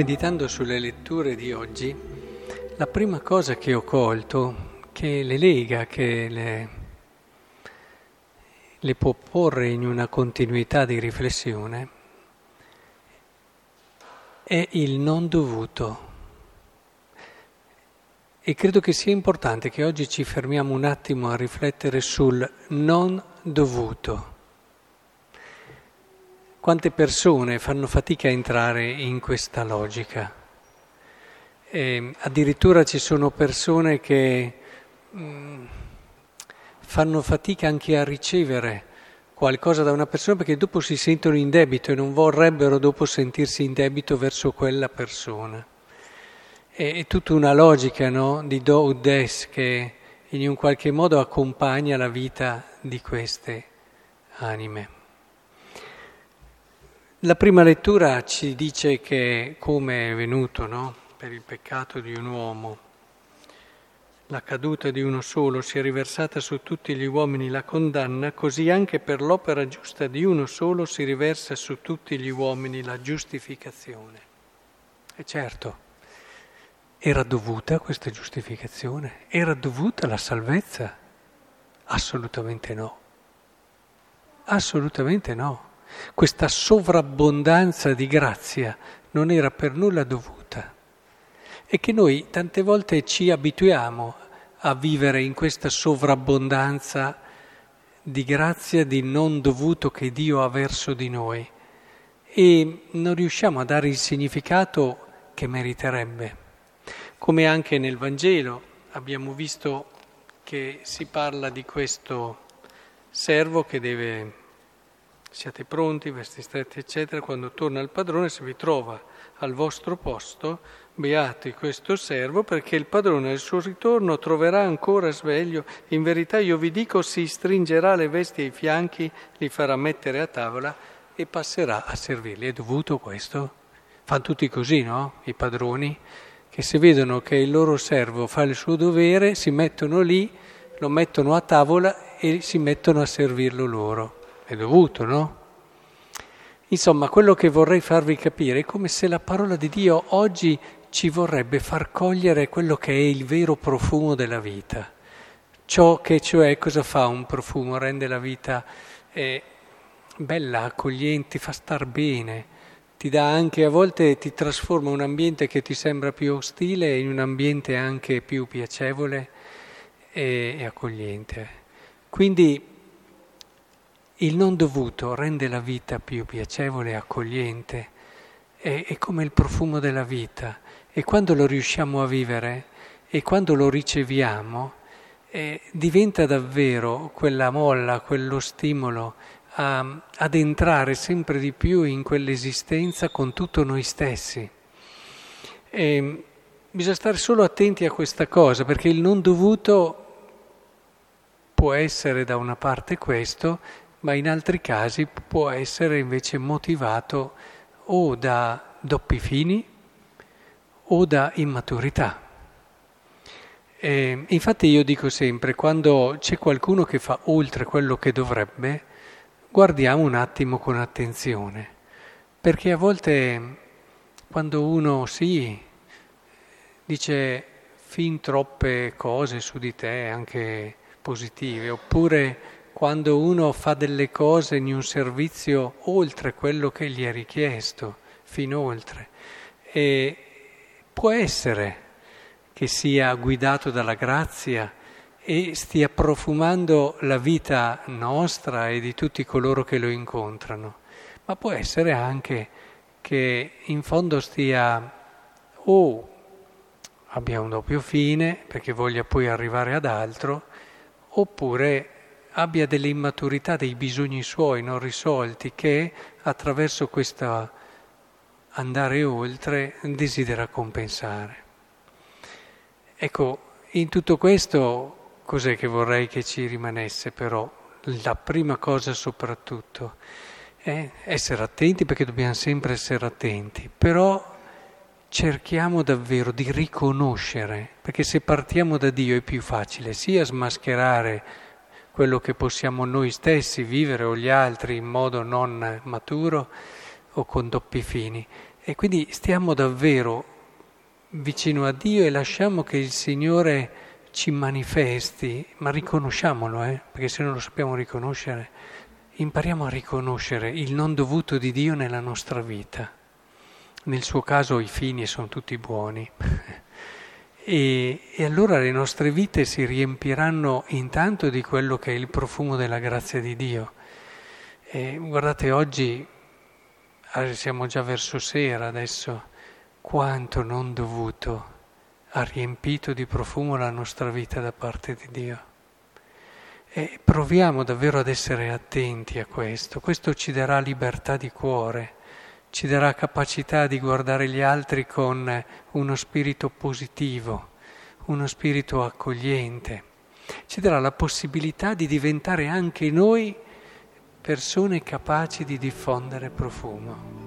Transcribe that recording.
Meditando sulle letture di oggi, la prima cosa che ho colto, che le lega, che le, le può porre in una continuità di riflessione, è il non dovuto. E credo che sia importante che oggi ci fermiamo un attimo a riflettere sul non dovuto. Quante persone fanno fatica a entrare in questa logica? E addirittura ci sono persone che mh, mm, fanno fatica anche a ricevere qualcosa da una persona perché dopo si sentono in debito e non vorrebbero dopo sentirsi in debito verso quella persona. È, è tutta una logica no? di do ut des che in un qualche modo accompagna la vita di queste anime. La prima lettura ci dice che come è venuto no? per il peccato di un uomo, la caduta di uno solo si è riversata su tutti gli uomini la condanna, così anche per l'opera giusta di uno solo si riversa su tutti gli uomini la giustificazione. E certo, era dovuta questa giustificazione? Era dovuta la salvezza? Assolutamente no. Assolutamente no questa sovrabbondanza di grazia non era per nulla dovuta e che noi tante volte ci abituiamo a vivere in questa sovrabbondanza di grazia, di non dovuto che Dio ha verso di noi e non riusciamo a dare il significato che meriterebbe. Come anche nel Vangelo abbiamo visto che si parla di questo servo che deve Siate pronti, vesti stretti, eccetera. Quando torna il padrone, se vi trova al vostro posto, beati questo servo, perché il padrone al suo ritorno troverà ancora sveglio. In verità io vi dico, si stringerà le vesti ai fianchi, li farà mettere a tavola e passerà a servirli. È dovuto questo? Fanno tutti così, no? I padroni, che se vedono che il loro servo fa il suo dovere, si mettono lì, lo mettono a tavola e si mettono a servirlo loro è dovuto, no? Insomma, quello che vorrei farvi capire è come se la parola di Dio oggi ci vorrebbe far cogliere quello che è il vero profumo della vita. Ciò che cioè cosa fa un profumo? Rende la vita eh, bella, accogliente, fa star bene, ti dà anche a volte ti trasforma un ambiente che ti sembra più ostile in un ambiente anche più piacevole e, e accogliente. Quindi il non dovuto rende la vita più piacevole e accogliente, è, è come il profumo della vita e quando lo riusciamo a vivere e quando lo riceviamo eh, diventa davvero quella molla, quello stimolo a, ad entrare sempre di più in quell'esistenza con tutto noi stessi. E bisogna stare solo attenti a questa cosa perché il non dovuto può essere da una parte questo ma in altri casi può essere invece motivato o da doppi fini o da immaturità. E infatti io dico sempre, quando c'è qualcuno che fa oltre quello che dovrebbe, guardiamo un attimo con attenzione, perché a volte quando uno sì, dice fin troppe cose su di te, anche positive, oppure quando uno fa delle cose in un servizio oltre quello che gli è richiesto, fin oltre. E può essere che sia guidato dalla grazia e stia profumando la vita nostra e di tutti coloro che lo incontrano, ma può essere anche che in fondo stia o abbia un doppio fine perché voglia poi arrivare ad altro, oppure abbia delle immaturità, dei bisogni suoi non risolti che attraverso questo andare oltre desidera compensare. Ecco, in tutto questo cos'è che vorrei che ci rimanesse però? La prima cosa soprattutto è essere attenti perché dobbiamo sempre essere attenti, però cerchiamo davvero di riconoscere, perché se partiamo da Dio è più facile sia smascherare quello che possiamo noi stessi vivere o gli altri in modo non maturo o con doppi fini E quindi stiamo davvero vicino a Dio e lasciamo che il Signore ci manifesti, ma riconosciamolo, eh? perché se non lo sappiamo riconoscere, impariamo a riconoscere il non dovuto di Dio nella nostra vita. Nel suo caso i fini sono tutti buoni. e, e allora le nostre vite si riempiranno intanto di quello che è il profumo della grazia di Dio. E guardate, oggi ah, siamo già verso sera adesso, quanto non dovuto ha riempito di profumo la nostra vita da parte di Dio. E proviamo davvero ad essere attenti a questo, questo ci darà libertà di cuore, ci darà capacità di guardare gli altri con uno spirito positivo, uno spirito accogliente, ci darà la possibilità di diventare anche noi persone capaci di diffondere profumo.